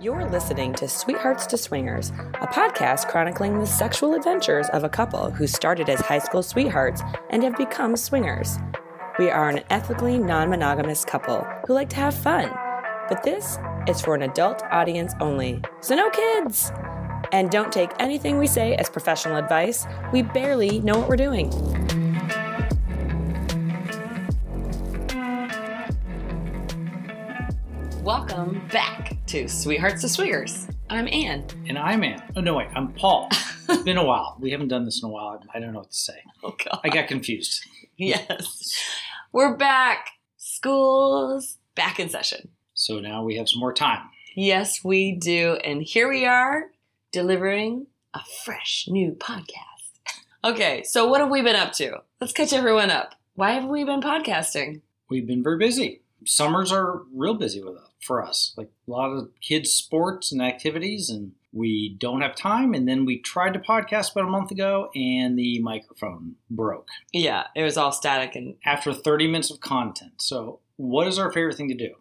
You're listening to Sweethearts to Swingers, a podcast chronicling the sexual adventures of a couple who started as high school sweethearts and have become swingers. We are an ethically non monogamous couple who like to have fun, but this is for an adult audience only, so no kids! And don't take anything we say as professional advice, we barely know what we're doing. Welcome back to Sweethearts to Swingers. I'm Anne. And I'm Ann. Oh, no, wait. I'm Paul. It's been a while. We haven't done this in a while. I don't know what to say. Oh, God. I got confused. Yes. We're back. School's back in session. So now we have some more time. Yes, we do. And here we are delivering a fresh new podcast. Okay, so what have we been up to? Let's catch everyone up. Why have we been podcasting? We've been very busy. Summers are real busy with us for us. Like a lot of kids' sports and activities, and we don't have time. And then we tried to podcast about a month ago, and the microphone broke Yeah, it was all static and after 30 minutes of content. So, what is our favorite thing to do?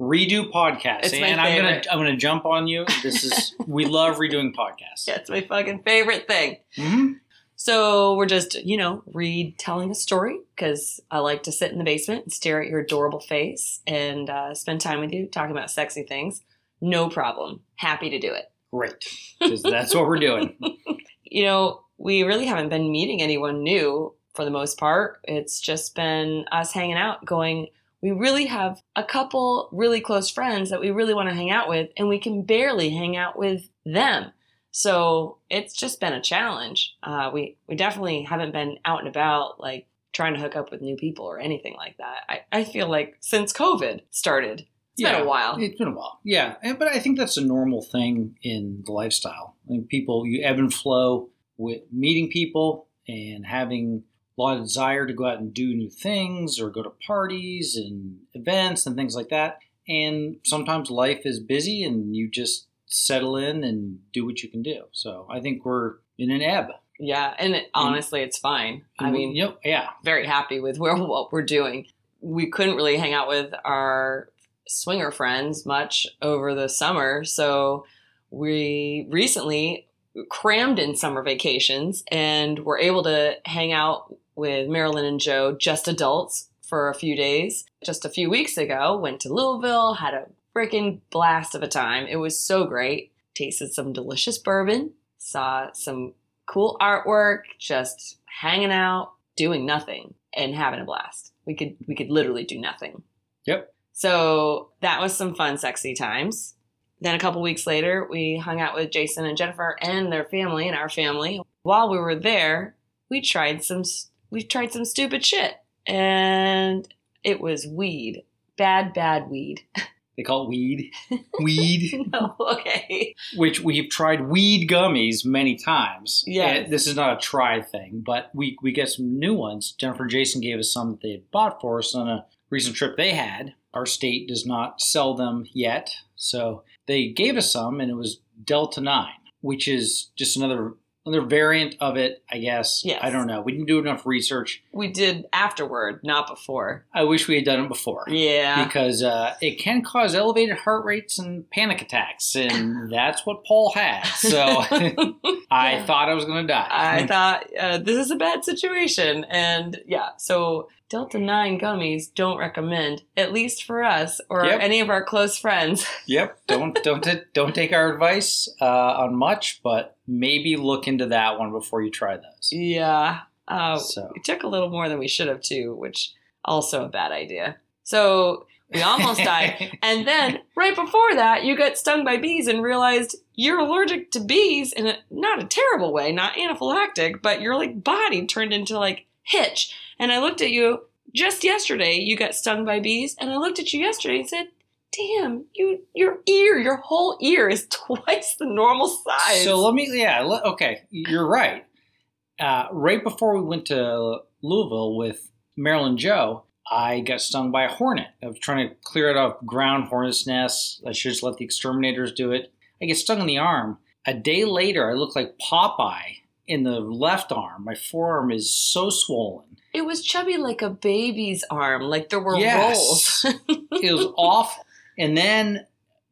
Redo podcasts. It's and I'm gonna. I'm gonna jump on you. This is we love redoing podcasts. yeah, it's my fucking favorite thing. hmm So we're just, you know, retelling a story because I like to sit in the basement and stare at your adorable face and uh, spend time with you talking about sexy things. No problem. Happy to do it. Great, because that's what we're doing. You know, we really haven't been meeting anyone new for the most part. It's just been us hanging out, going, we really have a couple really close friends that we really want to hang out with, and we can barely hang out with them. So it's just been a challenge. Uh, we we definitely haven't been out and about like trying to hook up with new people or anything like that. I, I feel like since COVID started, it's been a while. It's been a while. Yeah, and- but I think that's a normal thing in the lifestyle. I mean, people you ebb and flow with meeting people and having a lot of desire to go out and do new things or go to parties and events and things like that. And sometimes life is busy and you just settle in and do what you can do. So I think we're in an ebb. yeah, and it, honestly, it's fine. I mean, yep, yeah, very happy with where what we're doing. We couldn't really hang out with our swinger friends much over the summer, so we recently crammed in summer vacations and were able to hang out with Marilyn and Joe, just adults, for a few days. Just a few weeks ago, went to Louisville, had a freaking blast of a time. It was so great. Tasted some delicious bourbon, saw some cool artwork, just hanging out, doing nothing and having a blast. We could we could literally do nothing. Yep. So that was some fun, sexy times. Then a couple weeks later, we hung out with Jason and Jennifer and their family and our family. While we were there, we tried some we tried some stupid shit, and it was weed, bad, bad weed. they call it weed, weed. no, okay. which we've tried weed gummies many times. Eh, yeah. This is not a try thing, but we, we get some new ones. Jennifer and Jason gave us some that they had bought for us on a recent trip they had. Our state does not sell them yet. So they gave us some, and it was Delta 9, which is just another another variant of it, I guess. Yes. I don't know. We didn't do enough research. We did afterward, not before. I wish we had done it before. Yeah. Because uh, it can cause elevated heart rates and panic attacks, and that's what Paul had. So I thought I was going to die. I thought uh, this is a bad situation, and yeah, so Delta Nine gummies don't recommend, at least for us or Yep. any of our close friends. yep. Don't don't t- don't take our advice uh, on much, but maybe look into that one before you try those. Yeah, uh, So we took a little more than we should have too, which also a bad idea. So we almost died, and then right before that, you got stung by bees and realized you're allergic to bees in a not a terrible way, not anaphylactic, but your like body turned into like hitch. And I looked at you just yesterday. You got stung by bees, and I looked at you yesterday and said, "Damn, you your ear, your whole ear is twice the normal size." So let me, yeah, le- okay, you're right. Uh, right before we went to Louisville with Marilyn Joe, I got stung by a hornet. I was trying to clear it off ground hornet's nests. I should just let the exterminators do it. I get stung in the arm. A day later, I look like Popeye in the left arm. My forearm is so swollen. It was chubby like a baby's arm, like there were Yes. rolls. it was off. And then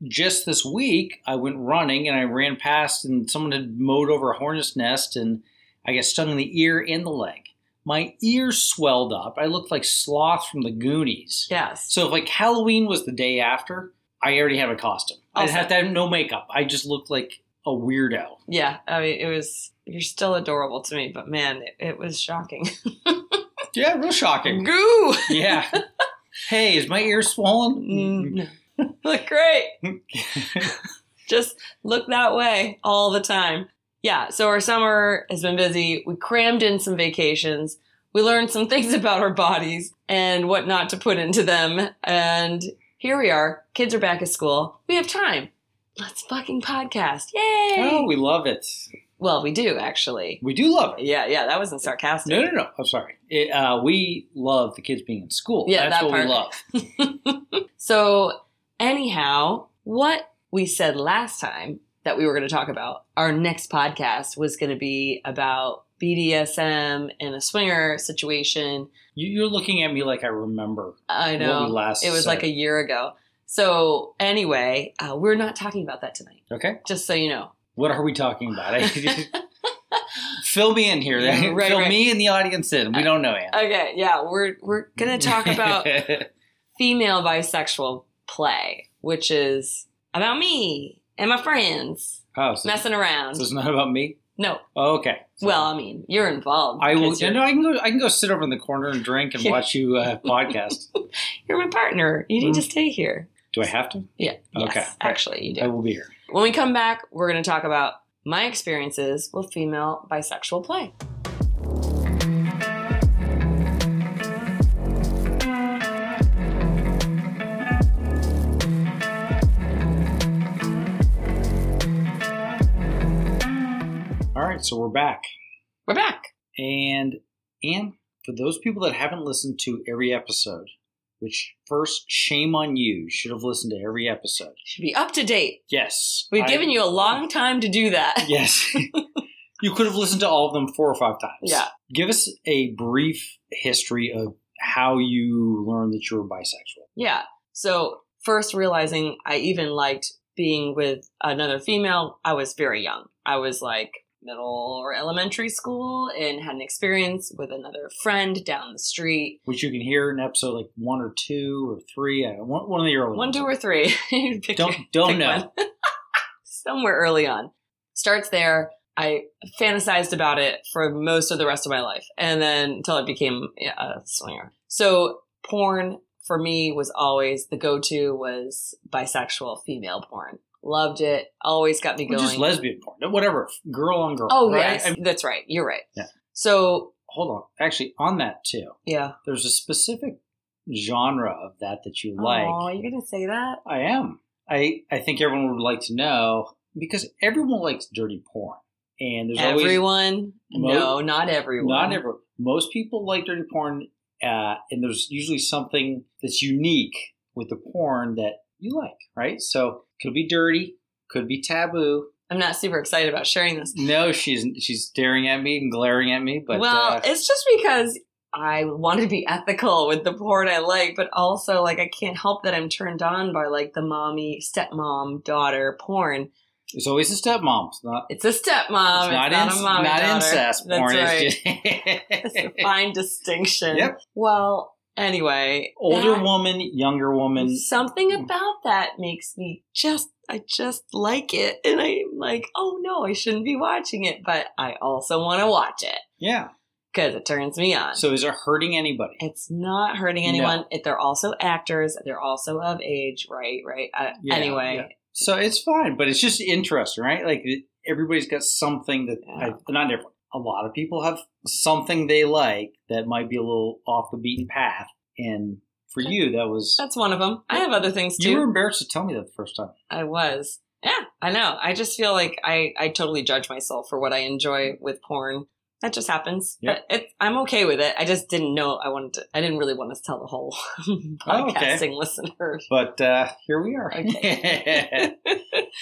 just this week, I went running and I ran past, and someone had mowed over a hornet's nest, and I got stung in the ear and the leg. My ears swelled up. I looked like Sloth from the Goonies. Yes. So if like Halloween was the day after, I already have a costume. I'd have to have no makeup. I just looked like a weirdo. Yeah. I mean, it was, you're still adorable to me, but man, it, it was shocking. Yeah, real shocking. Goo! yeah. Hey, is my ear swollen? Mm, Look great. Just look that way all the time. Yeah, so our summer has been busy. We crammed in some vacations. We learned some things about our bodies and what not to put into them. And here we are. Kids are back at school. We have time. Let's fucking podcast. Yay! oh, we love it. well, we do actually. We do love it. Yeah, yeah, that wasn't sarcastic. No, no, no. I'm sorry. It, uh, we love the kids being in school. Yeah, That's that what part. we love. So, anyhow, what we said last time that we were going to talk about, our next podcast was going to be about BDSM and a swinger situation. You, you're looking at me like I remember I know. last It was said. like a year ago. So, anyway, uh, we're not talking about that tonight, Okay. just so you know. What are we talking about? Fill me in here. Yeah, right, Fill right. me and the audience in. We don't know yet. Okay, yeah, we're we're going to talk about female bisexual play, which is about me and my friends oh, so, messing around. so it's not about me. no, Oh, okay. So well, I mean, you're involved. I will. You're, No, I can go. I can go sit over in the corner and drink and watch you uh, podcast. you're my partner. You need to stay here. Do I have to? Yeah. Okay, Yes, actually, you do. I will be here. When we come back, we're going to talk about my experiences with female bisexual play. All right, so we're back. We're back. And and for those people that haven't listened to every episode, which first shame on you, should have listened to every episode. Should be up to date. Yes, We've I- given you a long time to do that. Yes, you could have listened to all of them four or five times. Yeah. give us a brief history of how you learned that you were bisexual. Yeah. So, first realizing I even liked being with another female, I was very young. I was like middle or elementary school and had an experience with another friend down the street. Which you can hear in episode like one or two or three. Uh, one, one of the early One, two, or three. Pick Don't don't know. Somewhere early on. Starts there. I fantasized about it for most of the rest of my life. And then until I became a swinger. So porn for me was always the go-to was bisexual female porn. Loved it. Always got me going. just lesbian porn, whatever, girl on girl. oh right? yes, I mean, that's right. You're right. Yeah. So hold on. Actually, on that too, yeah. there's a specific genre of that that you like. Oh, you're gonna say that? I am. I I think everyone would like to know because everyone likes dirty porn, and there's always Everyone? No, not everyone. not everyone. Most people like dirty porn, uh, and there's usually something that's unique with the porn that you like, right? So could be dirty, could be taboo. I'm not super excited about sharing this. No, she's she's staring at me and glaring at me, but well, uh, it's just because I want to be ethical with the porn I like, but also like I can't help that I'm turned on by like the mommy, stepmom, daughter porn. it's always a stepmom. It's not. It's a stepmom. It's, not, a mommy not daughter. incest That's right. It's It's a fine distinction. Yep. Well, anyway, older that- woman, younger woman. Something about that makes me just, I just like it. And I'm like, oh no, I shouldn't be watching it, but I also want to watch it Yeah. because it turns me on. So is it hurting anybody? it's not hurting No. anyone. It, they're also actors. They're also of age, right? Right. Uh, Yeah, anyway, yeah. So it's fine, but it's just interesting, right? Like everybody's got something that Yeah. I, not everyone. A lot of people have something they like that might be a little off the beaten path, and for you, that was that's one of them. I have other things too. you were embarrassed to tell me that the first time. I was. Yeah, I know. I just feel like I, I totally judge myself for what I enjoy with porn. That just happens. Yeah. It, I'm okay with it. I just didn't know I wanted to, I didn't really want to tell the whole Oh, okay. podcasting listeners. But uh, here we are. Okay.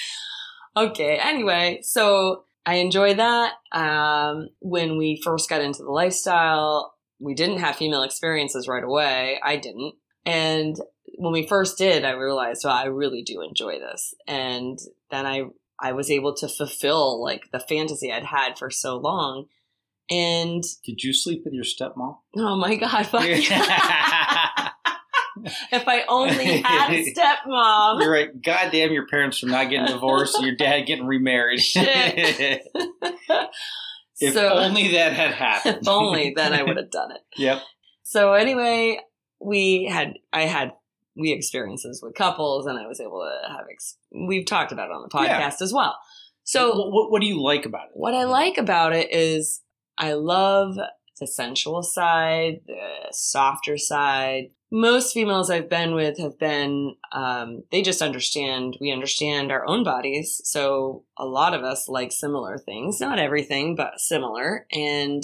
okay. Anyway, so I enjoy that. Um, when we first got into the lifestyle, we didn't have female experiences right away. I didn't. And when we first did, I realized, well, I really do enjoy this. And then I I was able to fulfill like the fantasy I'd had for so long. And Did you sleep with your stepmom? oh my god, fuck if I only had a stepmom. You're right. God damn your parents from not getting divorced and your dad getting remarried. Shit. if so only that had happened. if only then I would have done it. Yep. So anyway, we had I had we experiences with couples, and I was able to have. Ex- we've talked about it on the podcast as well. So what, what, what do you like about it? what I like about it is I love the sensual side, the softer side. Most females I've been with have been, um, they just understand, we understand our own bodies. So a lot of us like similar things, not everything, but similar. And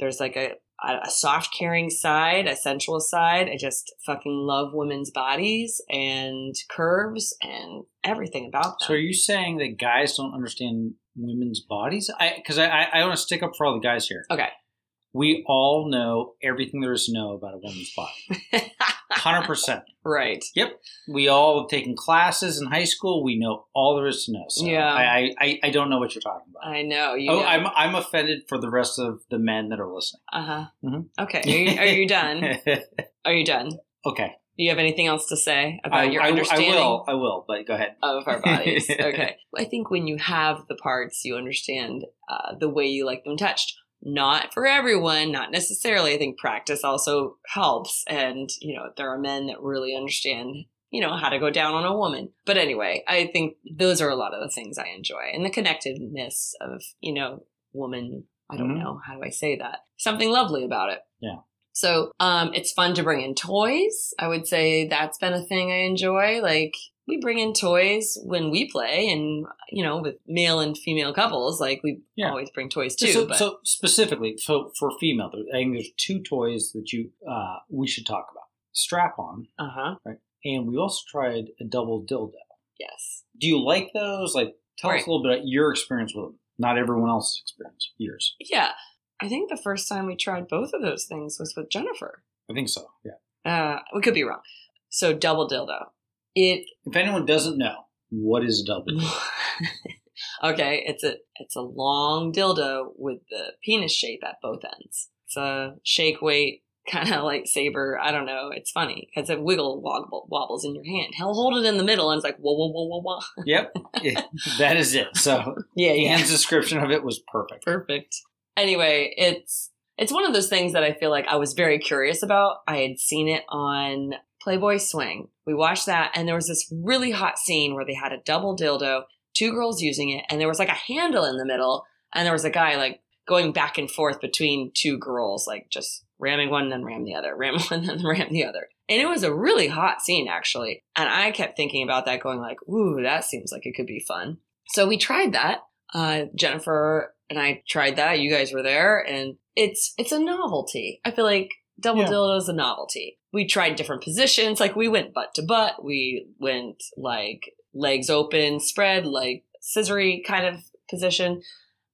there's like a, a soft caring side, a sensual side. I just fucking love women's bodies and curves and everything about them. So are you saying that guys don't understand women's bodies? I because I, I I want to stick up for all the guys here. okay. We all know everything there is to know about a woman's body. Hundred percent. right. Yep. We all have taken classes in high school. We know all there is to know. So Yeah. I, I- I, don't know what you're talking about. I know. You oh, know. I'm I'm offended for the rest of the men that are listening. Uh huh. Mhm. Okay. Are you, are you done? Are you done? okay. Do you have anything else to say about I, your I- understanding I will. I will. But go ahead. of our bodies? okay. I think when you have the parts, you understand uh, the way you like them touched. Not for everyone, not necessarily. I think practice also helps. And, you know, there are men that really understand, you know, how to go down on a woman. But anyway, I think those are a lot of the things I enjoy and the connectedness of, you know, woman. I don't Mhm. know. How do I say that? Something lovely about it. Yeah. So um, it's fun to bring in toys. I would say that's been a thing I enjoy. Like we bring in toys when we play, and you know, with male and female couples, like we Yeah. always bring toys too. so, but so specifically, so for female, I think there's two toys that you uh, we should talk about: strap on, uh huh. Right. And we also tried a double dildo. Yes. Do you like those? Like, tell us a little bit about your experience with them. Not everyone else's experience. Yours. Yeah. I think the first time we tried both of those things was with Jennifer. I think so. Yeah. Uh, we could be wrong. So double dildo. It If anyone doesn't know, what is a double? dildo? okay, it's a it's a long dildo with the penis shape at both ends. It's a shake weight kind of like saber. I don't know. It's funny because it wiggle wobble, wobbles in your hand. He'll hold it in the middle and it's like whoa whoa whoa whoa whoa. yep, Yeah, that is it. So Yeah, Ian's description of it was perfect. perfect. Anyway, it's it's one of those things that I feel like I was very curious about. I had seen it on Playboy Swing. We watched that, and there was this really hot scene where they had a double dildo, two girls using it, and there was like a handle in the middle, and there was a guy like going back and forth between two girls, like just ramming one, then ram the other, ram one, then ram the other. And it was a really hot scene, actually. And I kept thinking about that, going like, ooh, that seems like it could be fun. So we tried that. Uh, Jennifer and I tried that. You guys were there, and it's it's a novelty. I feel like double Yeah. dildo is a novelty. We tried different positions. Like we went butt to butt. We went like legs open, spread, like scissory kind of position,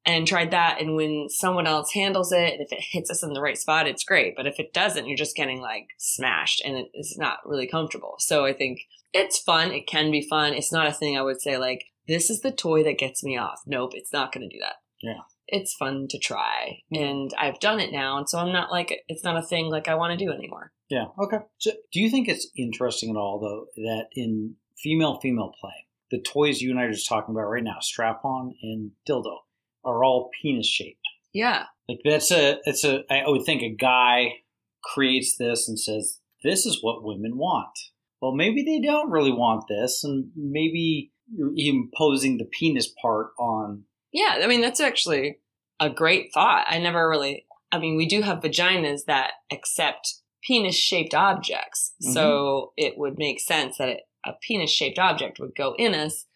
and tried that. And when someone else handles it, and if it hits us in the right spot, it's great. But if it doesn't, you're just getting like smashed, and it is not really comfortable. So I think it's fun. It can be fun. It's not a thing I would say like this is the toy that gets me off. Nope, it's not going to do that. Yeah. It's fun to try. And I've done it now. And so I'm not like, it's not a thing like I want to do anymore. Yeah. Okay. So, do you think it's interesting at all, though, that in female female play, the toys you and I are just talking about right now, strap on and dildo, are all penis shaped? Yeah. Like that's a it's a I would think a guy creates this and says this is what women want. Well, maybe they don't really want this, and maybe you're imposing the penis part on. Yeah. I mean, that's actually a great thought. I never really, I mean, we do have vaginas that accept penis shaped objects. Mm-hmm. So it would make sense that it, a penis shaped object would go in us.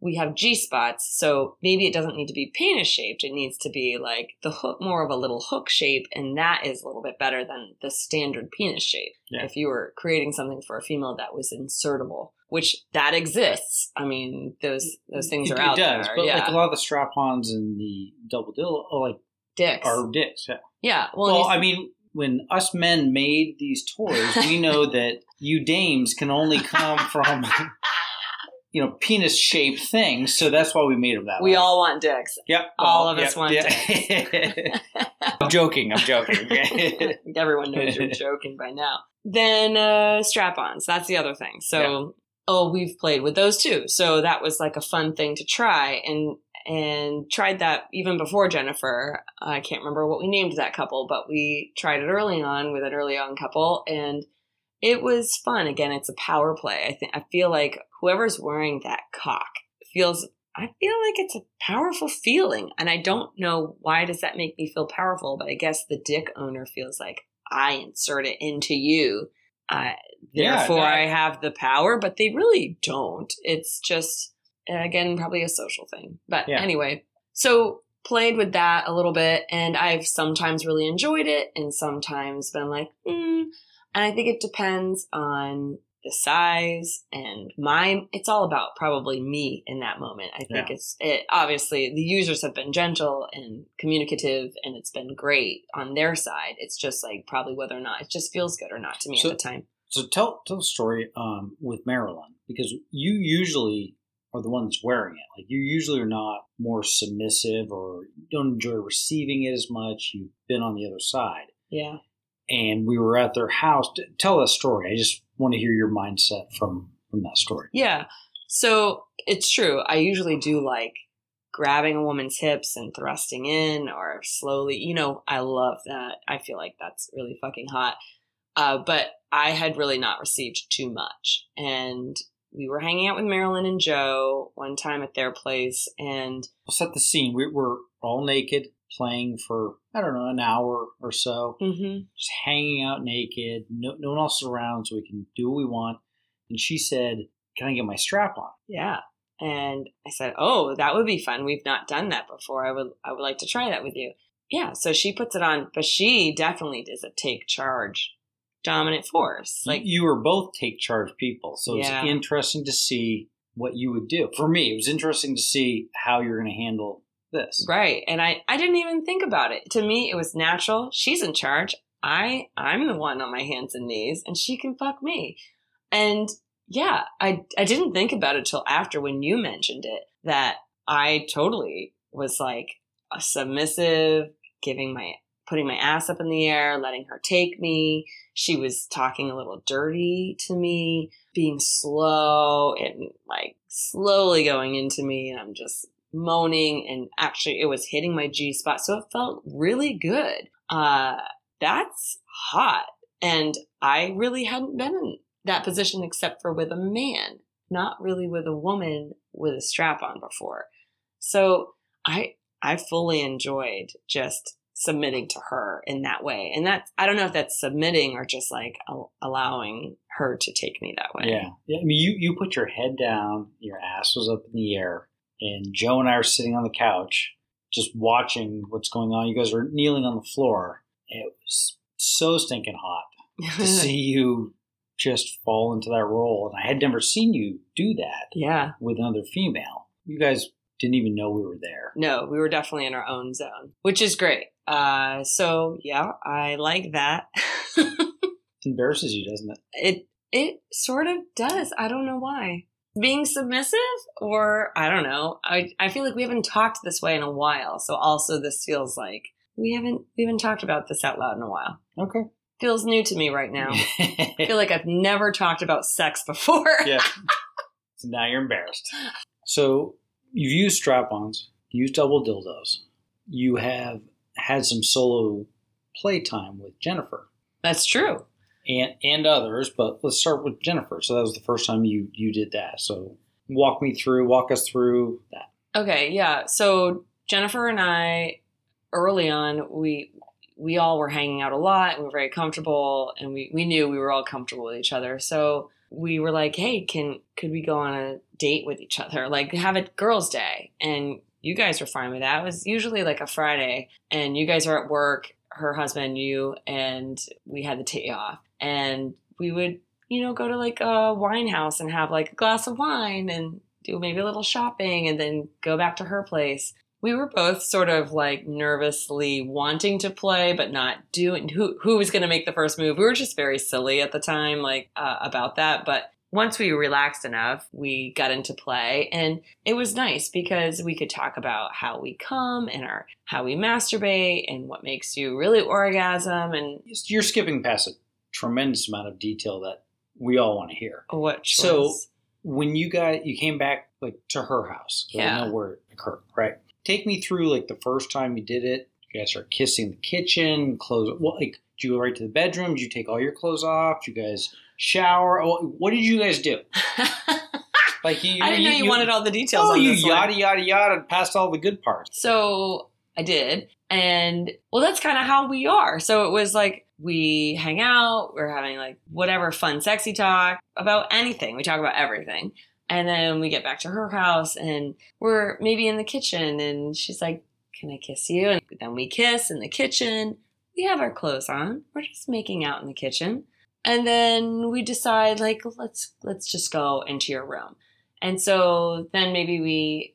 We have G spots, so maybe it doesn't need to be penis shaped. It needs to be like the hook, more of a little hook shape, and that is a little bit better than the standard penis shape. Yeah. If you were creating something for a female that was insertable, which that exists. I mean, those those things it, are out there. it does, there. but yeah, like a lot of the strap-ons and the double dildo, are like dicks. are dicks. Yeah. yeah, well, Well, I mean, when us men made these toys, we know that you dames can only come from you know penis shaped things. So that's why we made them that We way. all want dicks. Yep. all well, of us yep, want yeah. I'm joking. I'm joking. Everyone knows you're joking by now. Then uh, strap-ons. That's the other thing. So, oh, we've played with those too. So that was like a fun thing to try, and and tried that even before Jennifer. I can't remember what we named that couple, but we tried it early on with an early on couple, and it was fun. Again, it's a power play. I think I feel like whoever's wearing that cock feels. I feel like it's a powerful feeling, and I don't know why does that make me feel powerful, but I guess the dick owner feels like I insert it into you. Uh, Yeah, therefore, that- I have the power, but they really don't. It's just again probably a social thing. But Yeah. anyway, so played with that a little bit, and I've sometimes really enjoyed it, and sometimes been like, hmm. And I think it depends on the size and my. It's all about probably me in that moment. I think Yeah. it's it. Obviously, the users have been gentle and communicative, and it's been great on their side. It's just like probably whether or not it just feels good or not to me So- at the time. So tell tell the story um, with Marilyn because you usually are the one that's wearing it. Like you usually are not more submissive or don't enjoy receiving it as much. You've been on the other side, Yeah. and we were at their house. Tell that story. I just want to hear your mindset from from that story. Yeah. So it's true. I usually do like grabbing a woman's hips and thrusting in or slowly, you know, I love that. I feel like that's really fucking hot. Uh, but I had really not received too much. And we were hanging out with Marilyn and Joe one time at their place and We'll set the scene. We were all naked, playing for I don't know an hour or so, mhm, just hanging out naked. No, no one else is around, so we can do what we want. And she said, "Can I get my strap on?" yeah. And I said, "Oh, that would be fun. We've not done that before. I would I would like to try that with you." Yeah, so she puts it on, but she definitely does a take charge dominant force. like you were both take charge people so it's interesting to see what you would do for me it was interesting to see how you're going to handle this right. And I I didn't even think about it. To me it was natural. She's in charge. I I'm the one on my hands and knees and she can fuck me. And yeah, I I didn't think about it till after when you mentioned it that I totally was like a submissive, giving my putting my ass up in the air, letting her take me. She was talking a little dirty to me, being slow and like slowly going into me and I'm just moaning and actually it was hitting my G spot. So it felt really good. Uh that's hot. And I really hadn't been in that position except for with a man, not really with a woman with a strap on before. So I I fully enjoyed just submitting to her in that way. And that's I don't know if that's submitting or just like al- allowing her to take me that way. yeah. yeah i mean you you put your head down your ass was up in the air and joe and i are sitting on the couch just watching what's going on you guys were kneeling on the floor it was so stinking hot to see you just fall into that role and i had never seen you do that yeah. with another female you guys didn't even know we were there No, we were definitely in our own zone, which is great. Uh so yeah, I like that. embarrasses you, doesn't it? it it sort of does. I don't know why. Being submissive or I don't know. I I feel like we haven't talked this way in a while. So also this feels like we haven't we haven't talked about this out loud in a while. Okay. Feels new to me right now. I feel like I've never talked about sex before. yeah. So now you're embarrassed. So you've used strap-ons, used double dildos. You have had some solo playtime with Jennifer That's true. And and others, but let's start with Jennifer. So that was the first time you you did that. So walk me through, walk us through that. Okay, yeah. So Jennifer and I, early on, we we all were hanging out a lot. and We were very comfortable, and we we knew we were all comfortable with each other. So we were like, "Hey, can could we go on a date with each other? Like have a girls' day?" And you guys were fine with that. It was usually like a Friday, and you guys are at work. Her husband, you, and we had the day off, and we would, you know, go to like a wine house and have like a glass of wine and do maybe a little shopping and then go back to her place. we were both sort of like nervously wanting to play, but not doing who who was going to make the first move. We were just very silly at the time, like uh, about that. But once we relaxed enough, we got into play, and it was nice because we could talk about how we come and our how we masturbate and what makes you really orgasm and You're skipping past a tremendous amount of detail that we all want to hear. Oh, what. So- was- When you got you came back like to her house, Yeah. Know where it occurred, right? Take me through like the first time you did it. You guys start kissing the kitchen, clothes. What like? Did you go right to the bedroom? Did you take all your clothes off? Did you guys shower? Oh, What did you guys do? Like you, I didn't know you, wanted all the details. Oh, you this one. yada yada yada past all the good parts. So I did. And well, that's kind of how we are. So it was like we hang out, we're having like whatever fun, sexy talk about anything. We talk about everything. And then we get back to her house and we're maybe in the kitchen and she's like, Can I kiss you? And then we kiss in the kitchen. We have our clothes on. We're just making out in the kitchen. And then we decide like let's let's just go into your room. And so then maybe we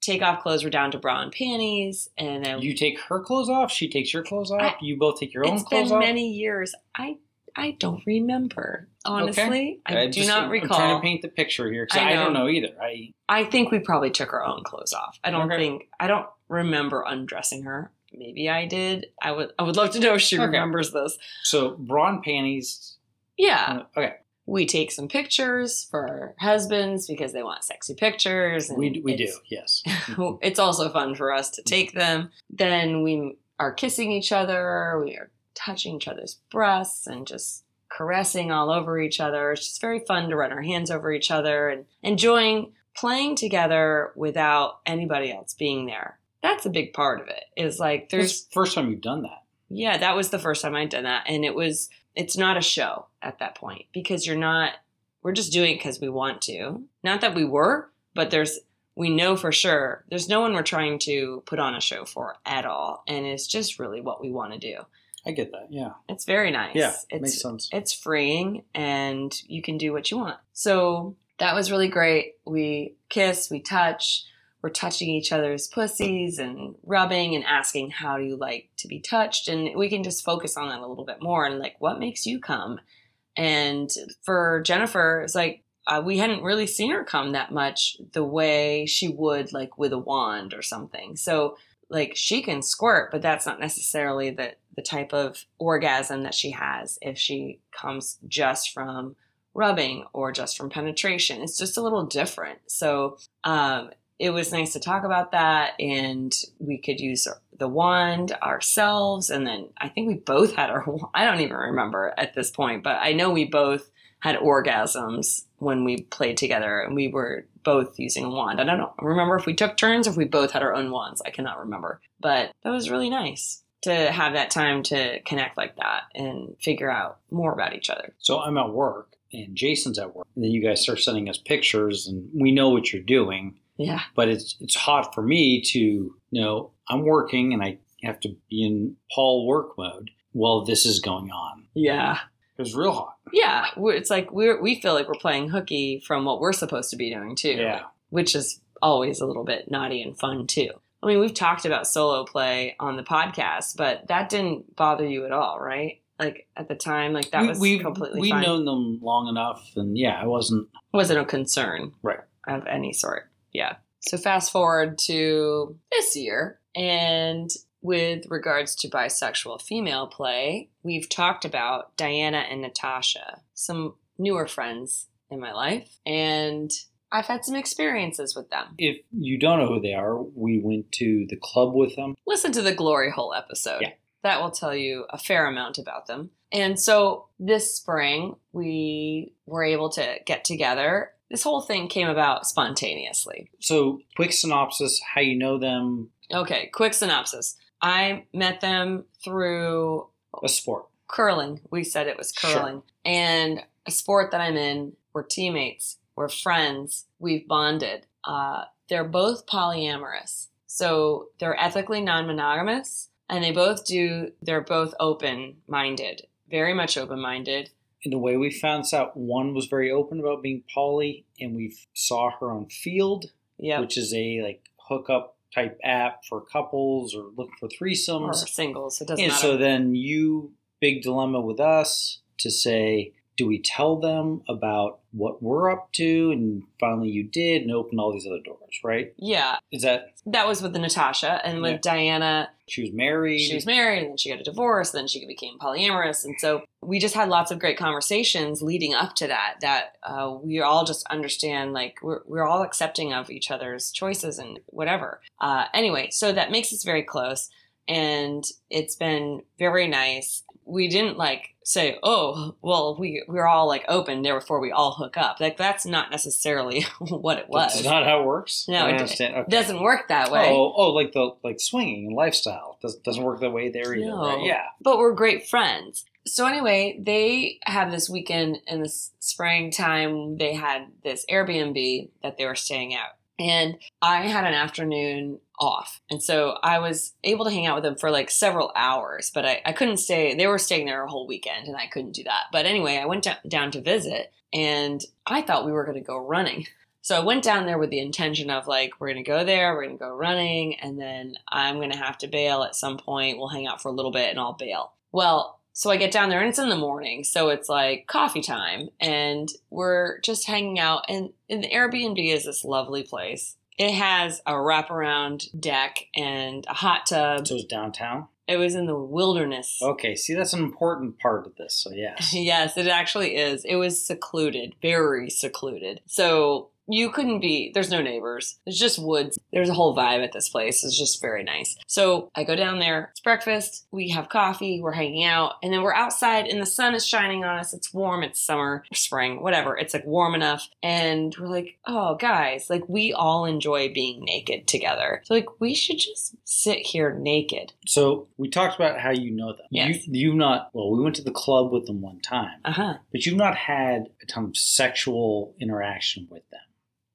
take off clothes. We're down to bra and panties, and then You take her clothes off. She takes your clothes off. I- you both take your own it's clothes been off. many years. I I don't remember honestly. I do just- not I'm recall. trying to paint the picture here because I I, don't know. know either. I I think we probably took our own clothes off. I don't Okay. think I don't remember undressing her. Maybe I did. I would I would love to know if she Okay. remembers this. so bra and panties. Yeah. uh, okay, We take some pictures for our husbands because they want sexy pictures. And we we do yes. Mm-hmm. it's also fun for us to take them. Then we are kissing each other, we are touching each other's breasts and just caressing all over each other. It's just very fun to run our hands over each other and enjoying playing together without anybody else being there. That's a big part of it. Is like There's there's the first time you've done that. yeah, that was the first time I'd done that. And it was, it's not a show at that point because you're not, we're just doing it because we want to. Not that we were, but there's, we know for sure there's no one we're trying to put on a show for at all. And it's just really what we want to do. I get that. Yeah, It's very nice. yeah, it's, makes sense. it's freeing and you can do what you want. So that was really great. We kiss, we touch, we're touching each other's pussies and rubbing and asking how do you like to be touched and we can just focus on that a little bit more and like what makes you come. And for Jennifer, it's like uh, we hadn't really seen her come that much the way she would like with a wand or something. So like she can squirt, but that's not necessarily the the type of orgasm that she has if she comes just from rubbing or just from penetration. It's just a little different. So um, it was nice to talk about that, and we could use the wand ourselves. And then I think we both had our. I don't even remember at this point, but I know we both had orgasms when we played together, and we were both using a wand. I don't know, remember if we took turns or if we both had our own wands. I cannot remember, but that was really nice to have that time to connect like that and figure out more about each other. So I'm at work and Jason's at work, and then you guys start sending us pictures, and we know what you're doing. Yeah. But it's it's hot for me to you know I'm working and I have to be in Paul work mode while this is going on. Yeah. It was real hot. Yeah. It's like we're, we feel like we're playing hooky from what we're supposed to be doing too. Yeah. Which is always a little bit naughty and fun too. I mean, we've talked about solo play on the podcast, but that didn't bother you at all, right? Like at the time, like that was we, we've completely we've fine. known them long enough, and yeah, I wasn't. wasn't a concern Right. of any sort. Yeah. So fast forward to this year, and with regards to bisexual female play, we've talked about Diana and Natasha, some newer friends in my life, and I've had some experiences with them. If you don't know who they are, we went to the club with them. Listen to the Glory Hole episode. Yeah. That will tell you a fair amount about them. And so this spring, we were able to get together. This whole thing came about spontaneously. So, quick synopsis: how you know them? Okay, quick synopsis. I met them through A sport. curling. We said it was Sure. curling. And a sport that I'm in, we're teammates, we're friends, we've bonded. Uh, they're both polyamorous. So they're ethically non monogamous and they both do, they're both open minded, very much open minded. In the way we found this out, one was very open about being poly, and we saw her on Feeld, Yep. which is a like hookup type app for couples or looking for threesomes or singles. It doesn't And matter. so then you, big dilemma with us to say, do we tell them about what we're up to? And finally you did and opened all these other doors, right? yeah, Is that that was with the Natasha, and with Yeah. Diana, she was married? she was married, and then she got a divorce, then she became polyamorous, and so we just had lots of great conversations leading up to that. That uh, we all just understand, like we're we're all accepting of each other's choices and whatever. Uh, anyway, so that makes us very close, and it's been very nice. We didn't like say, "Oh, well, we we're all like open, therefore we all hook up." Like that's not necessarily what it was. That's not how it works. No, I it- understand. Okay. Doesn't work that way. Oh, oh, like the like swinging and lifestyle does, doesn't work that way there either, No. right? Yeah. but we're great friends. So anyway, they have this weekend in the springtime. They had this Airbnb that they were staying at, and I had an afternoon off, and so I was able to hang out with them for like several hours. But I, I couldn't stay. They were staying there a whole weekend, and I couldn't do that. But anyway, I went down, to visit, and I thought we were going to go running. So I went down there with the intention of like, we're going to go there, we're going to go running, and then I'm going to have to bail at some point. We'll hang out for a little bit and I'll bail. Well, so I get down there and it's in the morning. So it's like coffee time and we're just hanging out. And, and the Airbnb is this lovely place. It has a wraparound deck and a hot tub. So it was downtown. It was in the wilderness. Okay, see that's an important part of this. So yes. Yes, it actually is. It was secluded, very secluded. So you couldn't be, there's no neighbors. It's just woods. There's a whole vibe at this place. It's just very nice. So I go down there, it's breakfast, we have coffee, we're hanging out, and then we're outside and the sun is shining on us. It's warm, it's summer, spring, whatever. It's like warm enough. And we're like, oh, guys, like we all enjoy being naked together. So like we should just sit here naked. So we talked about how you know them. Yes. You, you've not. Well, we went to the club with them one time, Uh huh. but you've not had a ton of sexual interaction with them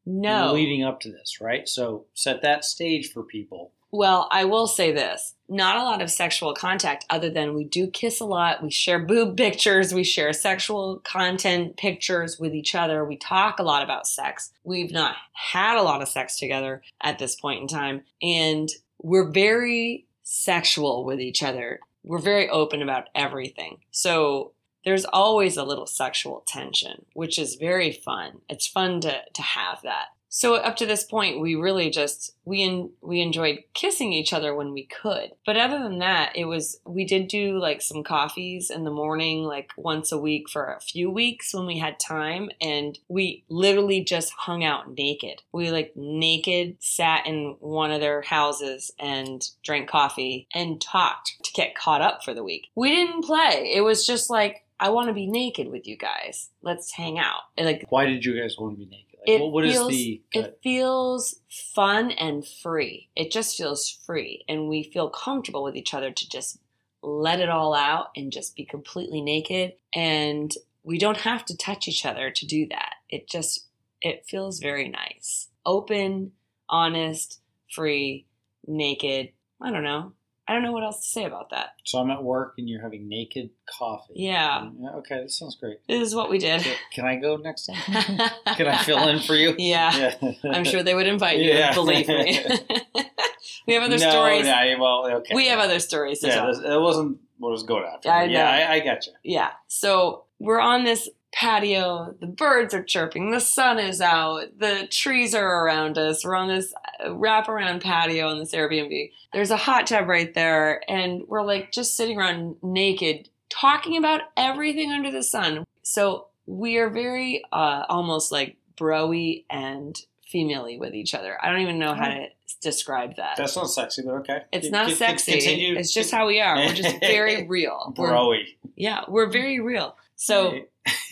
No. leading up to this, right? So set that stage for people. Well, I will say this not a lot of sexual contact, other than we do kiss a lot. We share boob pictures. We share sexual content pictures with each other. We talk a lot about sex. We've not had a lot of sex together at this point in time. And we're very sexual with each other. We're very open about everything. So there's always a little sexual tension, which is very fun. It's fun to, to have that. So up to this point, we really just we en- we enjoyed kissing each other when we could. But other than that, it was we did do like some coffees in the morning, like once a week for a few weeks when we had time, and we literally just hung out naked. We like naked sat in one of their houses and drank coffee and talked to get caught up for the week. We didn't play. It was just like I want to be naked with you guys. Let's hang out. And, like Why did you guys want to be naked? Like, what- what is feels- the? it feels fun and free. It just feels free. And we feel comfortable with each other to just let it all out and just be completely naked. And we don't have to touch each other to do that. It just, it feels very nice. Open, honest, free, naked. I don't know. I don't know what else to say about that. so I'm at work and you're having naked coffee. Yeah. Okay, this sounds great. This is what we did. Can I go next time? Can I fill in for you? Yeah. Yeah. I'm sure they would invite you, Yeah. believe me. we have other no, stories. No, well, okay. We have other stories to Yeah, that wasn't what I was going after. I yeah. I, I got you. Yeah. So we're on this patio. The birds are chirping. The sun is out. The trees are around us. We're on this wraparound patio in this Airbnb. There's a hot tub right there. And we're like just sitting around naked, talking about everything under the sun. So we are very uh, almost like broy and female with each other. I don't even know how to describe that. That's not sexy, but okay. it's not con- sexy. Continue. It's just how we are. We're just very real. We're Broy. yeah, we're very real. So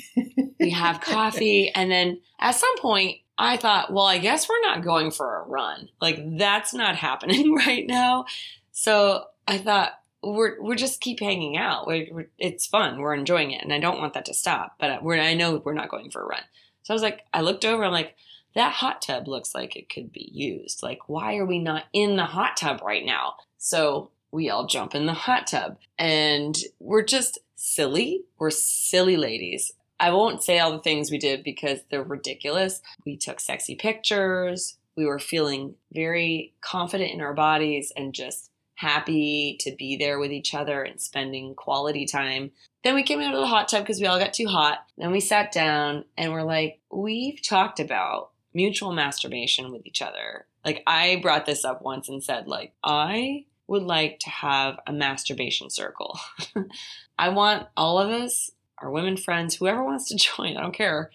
we have coffee, and then at some point, I thought, well, I guess we're not going for a run. Like that's not happening right now. So I thought we're we're just keep hanging out. We're, we're, it's fun. We're enjoying it, and I don't want that to stop. But we're I know we're not going for a run. So I was like, I looked over. I'm like, that hot tub looks like it could be used. Like, why are we not in the hot tub right now? So we all jump in the hot tub, and we're just silly. We're silly ladies. I won't say all the things we did because they're ridiculous. We took sexy pictures. we were feeling very confident in our bodies and just happy to be there with each other and spending quality time. Then we came out of the hot tub because we all got too hot. Then we sat down and we're like, we've talked about mutual masturbation with each other. Like I brought this up once and said like I would like to have a masturbation circle. I want all of us, our women friends, whoever wants to join, I don't care,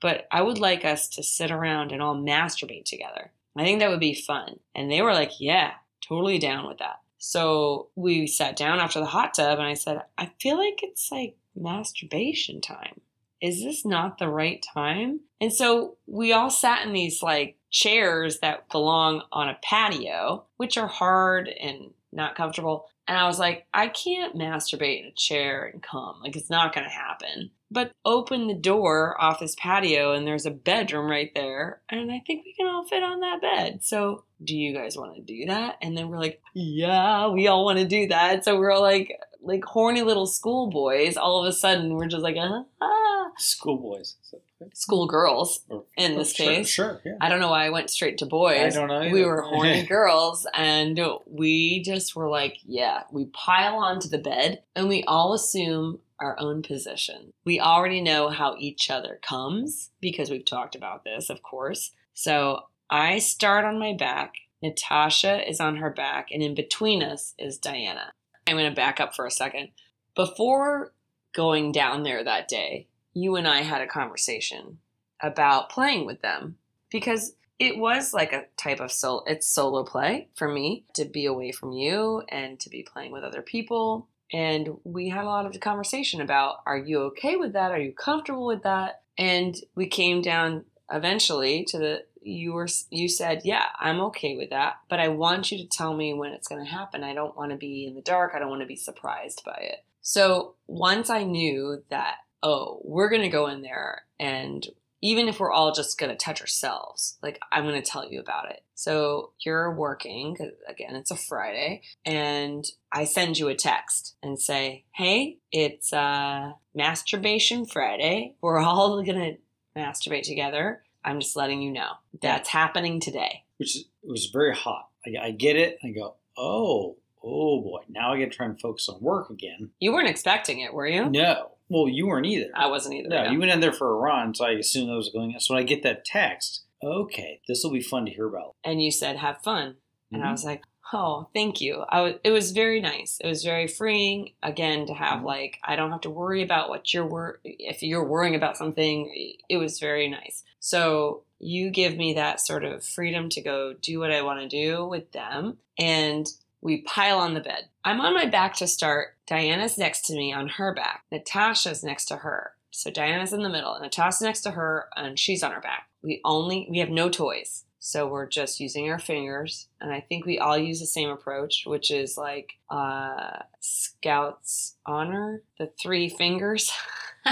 but I would like us to sit around and all masturbate together. I think that would be fun. And they were like, yeah, totally down with that. So we sat down after the hot tub and I said, I feel like it's like masturbation time. Is this not the right time? And so we all sat in these like chairs that belong on a patio, which are hard and not comfortable. And I was like, I can't masturbate in a chair and come. Like, it's not going to happen. But open the door off this patio, and there's a bedroom right there. And I think we can all fit on that bed. So, do you guys want to do that? And then we're like, yeah, we all want to do that. So, we're all like, like horny little schoolboys. All of a sudden, we're just like, ah. Schoolboys. Schoolgirls in oh, this sure, case. Sure, yeah. I don't know why I went straight to boys. I don't know. we were horny girls and we just were like yeah we pile onto the bed and we all assume our own position we already know how each other comes because we've talked about this of course so i start on my back natasha is on her back and in between us is diana. I'm going to back up for a second. Before going down there that day you and i had a conversation about playing with them because it was like a type of soul it's solo play for me to be away from you and to be playing with other people. And we had a lot of conversation about are you okay with that? Are you comfortable with that? And we came down eventually to the you were you said yeah i'm okay with that but i want you to tell me when it's going to happen i don't want to be in the dark i don't want to be surprised by it so once i knew that oh we're going to go in there and even if we're all just going to touch ourselves, like I'm going to tell you about it. So you're working, again, it's a Friday, and I send you a text and say, hey, it's uh, Masturbation Friday. We're all going to masturbate together. I'm just letting you know that's happening today. Which is- it was very hot. I, I get it. I go, oh, oh boy. Now I get to try and focus on work again. You weren't expecting it, were you? No. Well, you weren't either. I wasn't either. No, yeah. you went in there for a run, so I assumed that was going. So when I get that text, okay, this will be fun to hear about. and you said, have fun. And I Mhm. was like, oh, thank you. I was, it was very nice. It was very freeing, again, to have Mhm. like, I don't have to worry about what you're wor- if you're worrying about something. It was very nice. So you give me that sort of freedom to go do what I want to do with them. And we pile on the bed. I'm on my back to start. Diana's next to me on her back. Natasha's next to her. So Diana's in the middle. Natasha's next to her, and she's on her back. We only we have no toys. So we're just using our fingers. And I think we all use the same approach, which is like uh, Scout's honor, the three fingers.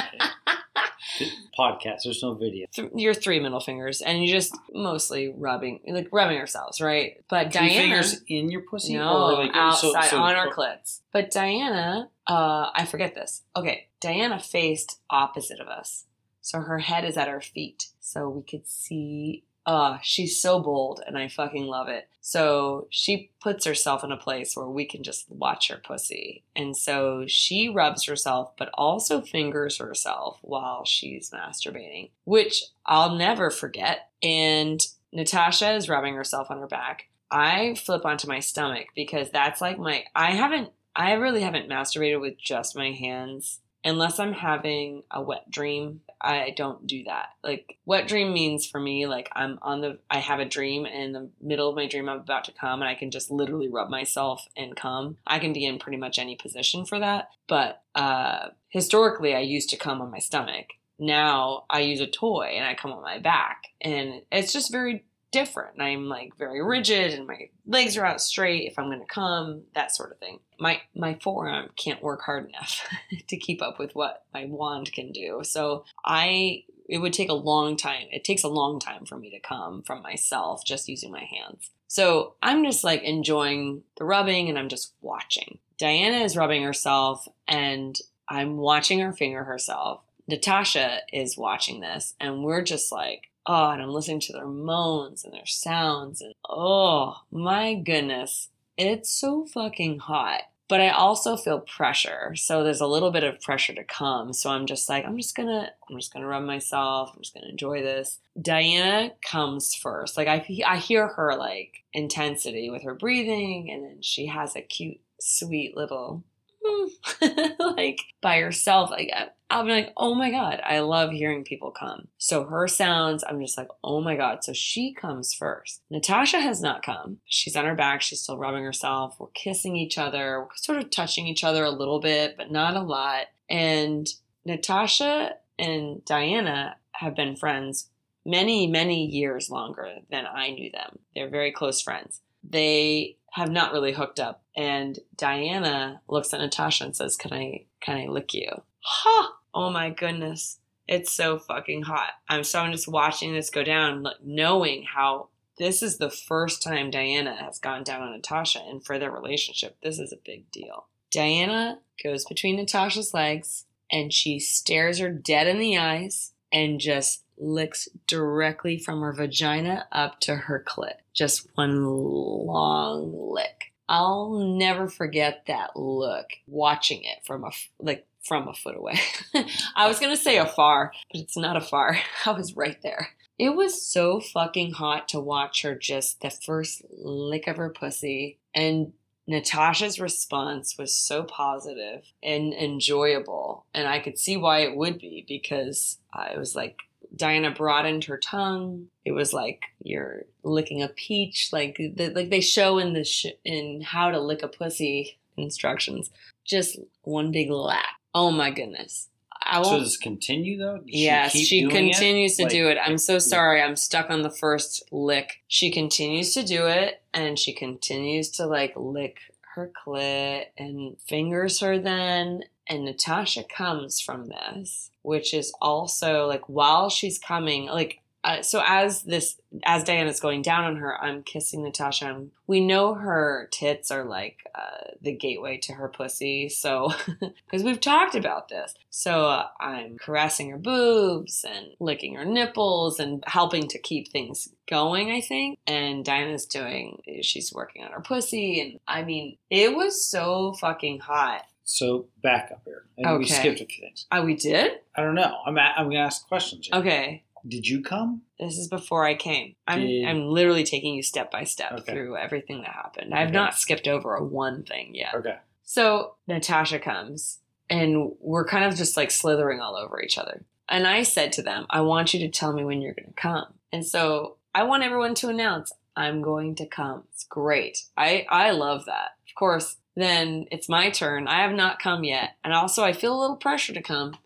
Podcast, there's no video. Th- your three middle fingers, and you just mostly rubbing, like rubbing ourselves, right? But Three Diana, fingers in your pussy? no, or like, so- outside so- on our clits. But Diana, uh, I forget this. Okay, Diana faced opposite of us, so her head is at our feet, so we could see. Uh, she's so bold, and I fucking love it. So she puts herself in a place where we can just watch her pussy, and so she rubs herself, but also fingers herself while she's masturbating, which I'll never forget. And Natasha is rubbing herself on her back. I flip onto my stomach because that's like my I haven't I really haven't masturbated with just my hands unless I'm having a wet dream. I don't do that. Like what dream means for me like I'm on the I have a dream and in the middle of my dream I'm about to come and I can just literally rub myself and come. I can be in pretty much any position for that. But uh historically I used to come on my stomach. Now I use a toy and I come on my back and it's just very different. And I'm like very mm. rigid and my legs are out straight if I'm going to come, that sort of thing. My my forearm can't work hard enough to keep up with what my wand can do. So I it would take a long time. It takes a long time for me to come from myself just using my hands. So I'm just like enjoying the rubbing and I'm just watching. Diana is rubbing herself and I'm watching her finger herself. Natasha is watching this and we're just like, oh, and I'm listening to their moans and their sounds. And oh my goodness, it's so fucking hot. But I also feel pressure. So there's a little bit of pressure to come. So I'm just like, I'm just gonna, I'm just gonna rub myself. I'm just gonna enjoy this. Diana comes first. Like I, I hear her like intensity with her breathing, and then she has a cute, sweet little like by herself. Like I'm like, oh my god, I love hearing people come. So her sounds, I'm just like, oh my god. So she comes first. Natasha has not come. She's on her back. She's still rubbing herself. We're kissing each other. We're sort of touching each other a little bit, but not a lot. And Natasha and Diana have been friends many, many years longer than I knew them. They're very close friends. They have not really hooked up. And Diana looks at Natasha and says, Can I can I lick you? Ha! Oh my goodness. It's so fucking hot. I'm so I'm just watching this go down, like knowing how this is the first time Diana has gone down on Natasha, and for their relationship, this is a big deal. Diana goes between Natasha's legs and she stares her dead in the eyes and just licks directly from her vagina up to her clit. Just one long lick. I'll never forget that look watching it from a like from a foot away. I was going to say afar, but it's not afar. I was right there. It was so fucking hot to watch her just the first lick of her pussy and Natasha's response was so positive and enjoyable. And I could see why it would be because uh, it was like Diana broadened her tongue. It was like you're licking a peach, like the, like they show in the sh- in how to lick a pussy instructions. Just one big lap. Oh my goodness. I won't. So does continue though? Does yes, she, she continues it? to like, do it. I'm so sorry. I'm stuck on the first lick. She continues to do it, and she continues to like lick her clit and fingers her then and Natasha comes from this, which is also like while she's coming, like uh, so as this as Diana's going down on her, I'm kissing Natasha. And we know her tits are like uh, the gateway to her pussy, so because we've talked about this. So uh, I'm caressing her boobs and licking her nipples and helping to keep things going. I think, and Diana's doing. She's working on her pussy, and I mean, it was so fucking hot. So back up here. Maybe okay. we skipped a few things. Oh, we did? I don't know. I'm at, I'm gonna ask questions. Here. Okay. Did you come? This is before I came. I'm did... I'm literally taking you step by step okay. through everything that happened. I've okay. not skipped over a one thing yet. Okay. So Natasha comes and we're kind of just like slithering all over each other. And I said to them, I want you to tell me when you're going to come. And so I want everyone to announce, I'm going to come. It's great. I, I love that. Of course, then it's my turn. I have not come yet. And also, I feel a little pressure to come.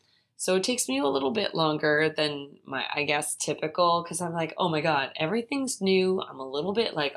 So it takes me a little bit longer than my, I guess, typical because I'm like, oh my God, everything's new. I'm a little bit like,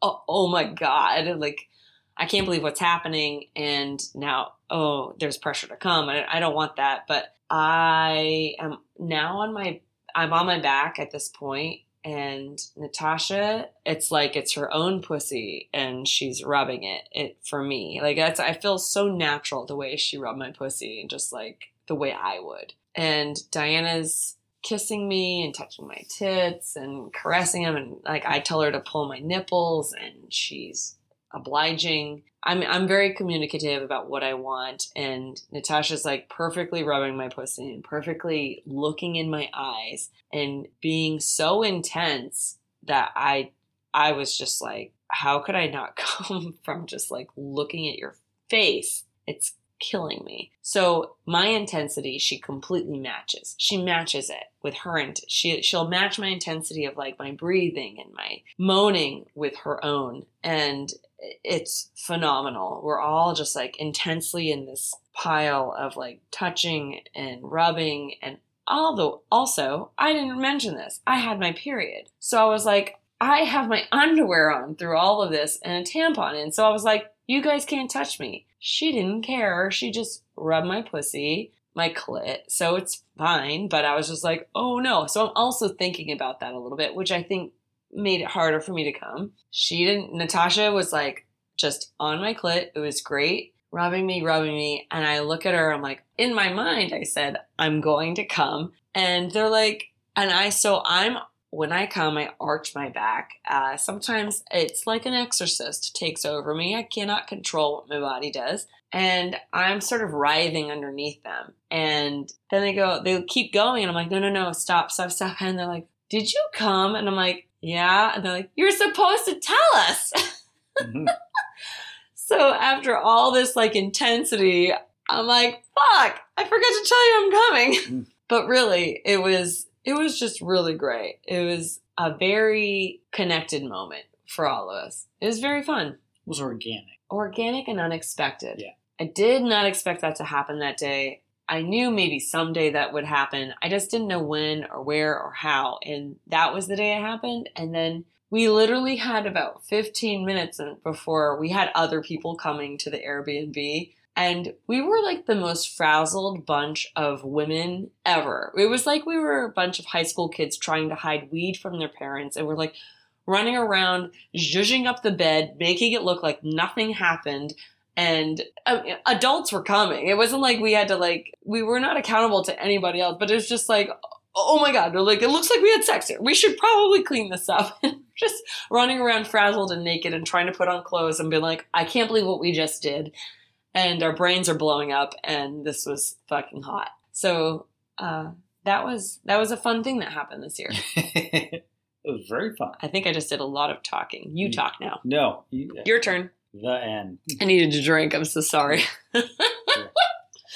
oh, oh my God. Like, I can't believe what's happening. And now, oh, there's pressure to come. I, I don't want that. But I am now on my, I'm on my back at this point and Natasha, it's like it's her own pussy and she's rubbing it it for me. Like that's I feel so natural the way she rubbed my pussy, and just like the way I would. And Diana's kissing me and touching my tits and caressing them and like I tell her to pull my nipples and she's obliging. I'm I'm very communicative about what I want, and Natasha's like perfectly rubbing my pussy and perfectly looking in my eyes and being so intense that I I was just like, how could I not come from just like looking at your face? It's killing me. So my intensity, she completely matches. She matches it with her, and she she'll match my intensity of like my breathing and my moaning with her own, and it's phenomenal. We're all just like intensely in this pile of like touching and rubbing and although also I didn't mention this. I had my period. So I was like I have my underwear on through all of this and a tampon in. So I was like you guys can't touch me. She didn't care. She just rubbed my pussy, my clit. So it's fine, but I was just like, "Oh no." So I'm also thinking about that a little bit, which I think made it harder for me to come. She didn't, Natasha was like just on my clit. It was great, rubbing me, rubbing me. And I look at her, I'm like, in my mind, I said, I'm going to come. And they're like, and I, so I'm when I come, I arch my back. Uh, sometimes it's like an exorcist takes over me. I cannot control what my body does. And I'm sort of writhing underneath them. And then they go, they keep going. And I'm like, no, no, no, stop, stop, stop. And they're like, did you come? And I'm like, yeah. And they're like, you're supposed to tell us. Mhm. so after all this like intensity, I'm like, fuck, I forgot to tell you I'm coming. Mm. but really, it was it was just really great. It was a very connected moment for all of us. It was very fun. It was organic. Organic and unexpected. Yeah. I did not expect that to happen that day. I knew maybe someday that would happen. I just didn't know when or where or how. And that was the day it happened. And then we literally had about 15 minutes before we had other people coming to the Airbnb. And we were like the most frazzled bunch of women ever. It was like we were a bunch of high school kids trying to hide weed from their parents. And we're like running around, zhuzhing up the bed, making it look like nothing happened and uh, adults were coming. It wasn't like we had to like we were not accountable to anybody else, but it was just like oh my god, they're like it looks like we had sex here. We should probably clean this up. just running around frazzled and naked and trying to put on clothes and being like, I can't believe what we just did. And our brains are blowing up and this was fucking hot. So uh that was that was a fun thing that happened this year. it was very fun. I think I just did a lot of talking. You Mm. talk now. No, you, Your turn. the end. I needed to drink. I'm so sorry.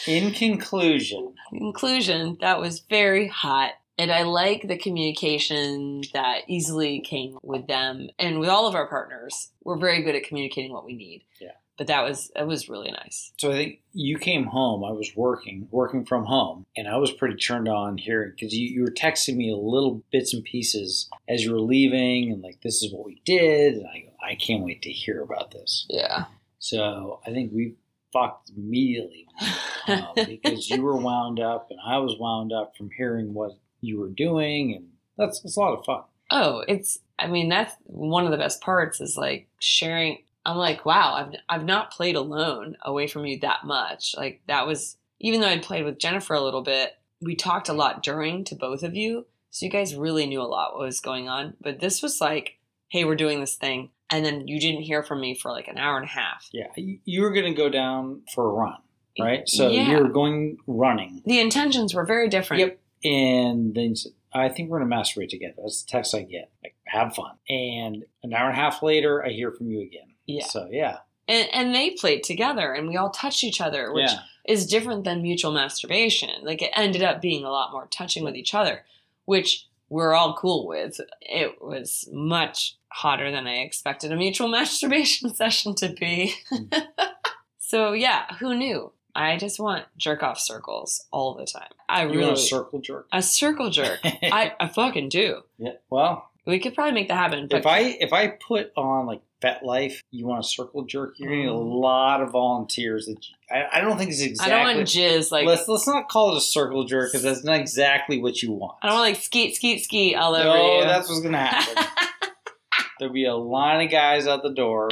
In conclusion, conclusion, that was very hot. And I like the communication that easily came with them and with all of our partners. We're very good at communicating what we need. Yeah. But that was it was really nice. so I think you came home. I was working, working from home, and I was pretty turned on hearing because you, you were texting me little bits and pieces as you were leaving, and like this is what we did, and I I can't wait to hear about this. Yeah. So I think we fucked immediately um, because you were wound up and I was wound up from hearing what you were doing, and that's it's a lot of fun. Oh, it's I mean that's one of the best parts is like sharing I'm like, wow, I've I've not played alone away from you that much. Like that was even though I'd played with Jennifer a little bit, we talked a lot during to both of you. So you guys really knew a lot what was going on. But this was like, hey, we're doing this thing. And then you didn't hear from me for like an hour and a half. Yeah, you were going to go down for a run, right? So Yeah. you were going running, The intentions were very different. Yep. and then I think we're going to masturbate together. That's the text I get. Like, have fun. And an hour and a half later, I hear from you again. Yeah. So yeah, And and they played together and we all touched each other, which yeah, is different than mutual masturbation. Like it ended up being a lot more touching with each other, which we're all cool with. It was much hotter than I expected a mutual masturbation session to be. Hmm. so yeah, who knew? I just want jerk off circles all the time. I you really want a circle jerk? a circle jerk. I, I fucking do. yeah. Well, We could probably make that happen. But if I if I put on like FetLife, you want a circle jerk? You're going to get a Mm. lot of volunteers. That you, I, I don't think it's exactly. I don't want jizz like let's let's not call it a circle jerk because that's not exactly what you want. I don't want like skeet skeet skeet all over no, you. that's what's gonna happen. There'll be a line of guys out the door.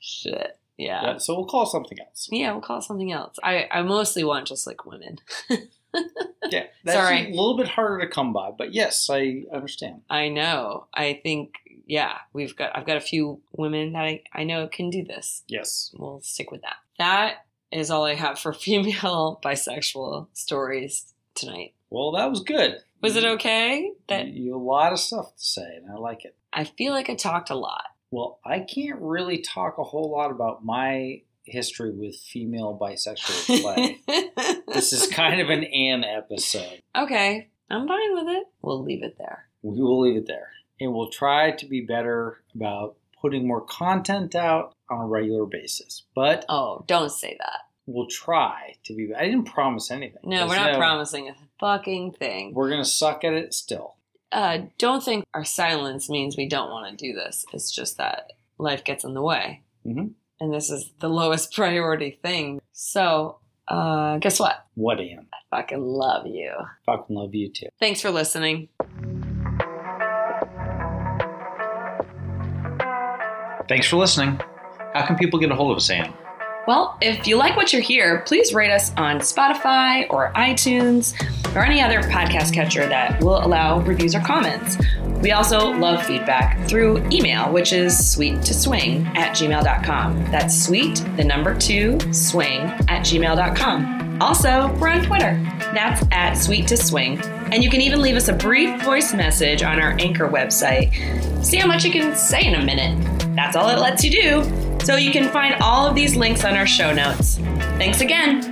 Shit. Yeah. Yeah, so we'll call something else. Yeah, we'll call something else. I, I mostly want just like women. Yeah, that's Sorry. a little bit harder to come by, but yes, I understand. I know. I think yeah, we've got I've got a few women that I, I know can do this. Yes. We'll stick with that. That is all I have for female bisexual stories tonight. Well, that was good. Was it okay? That you, you a lot of stuff to say, and I like it. I feel like I talked a lot. Well, I can't really talk a whole lot about my history with female bisexual play. this is kind of an Anne episode. okay. I'm fine with it. We'll leave it there. We will leave it there. And we'll try to be better about putting more content out on a regular basis. But Oh, don't say that. we'll try to be. I didn't promise anything. No, we're not know, promising a fucking thing. We're gonna suck at it still. uh, don't think our silence means we don't want to do this. It's just that life gets in the way. Mhm. And this is the lowest priority thing. So, uh, guess what? What, Anne? I fucking love you. Fucking love you too. Thanks for listening. Thanks for listening. How can people get a hold of us? Well, if you like what you hear, please rate us on Spotify or iTunes or any other podcast catcher that will allow reviews or comments. We also love feedback through email, which is sweet to swing at gmail.com. That's sweet, the number two, swing at gmail.com. Also, we're on Twitter. That's at sweet to swing. And you can even leave us a brief voice message on our Anchor website. See how much you can say in a minute. That's all it lets you do. So you can find all of these links on our show notes. Thanks again.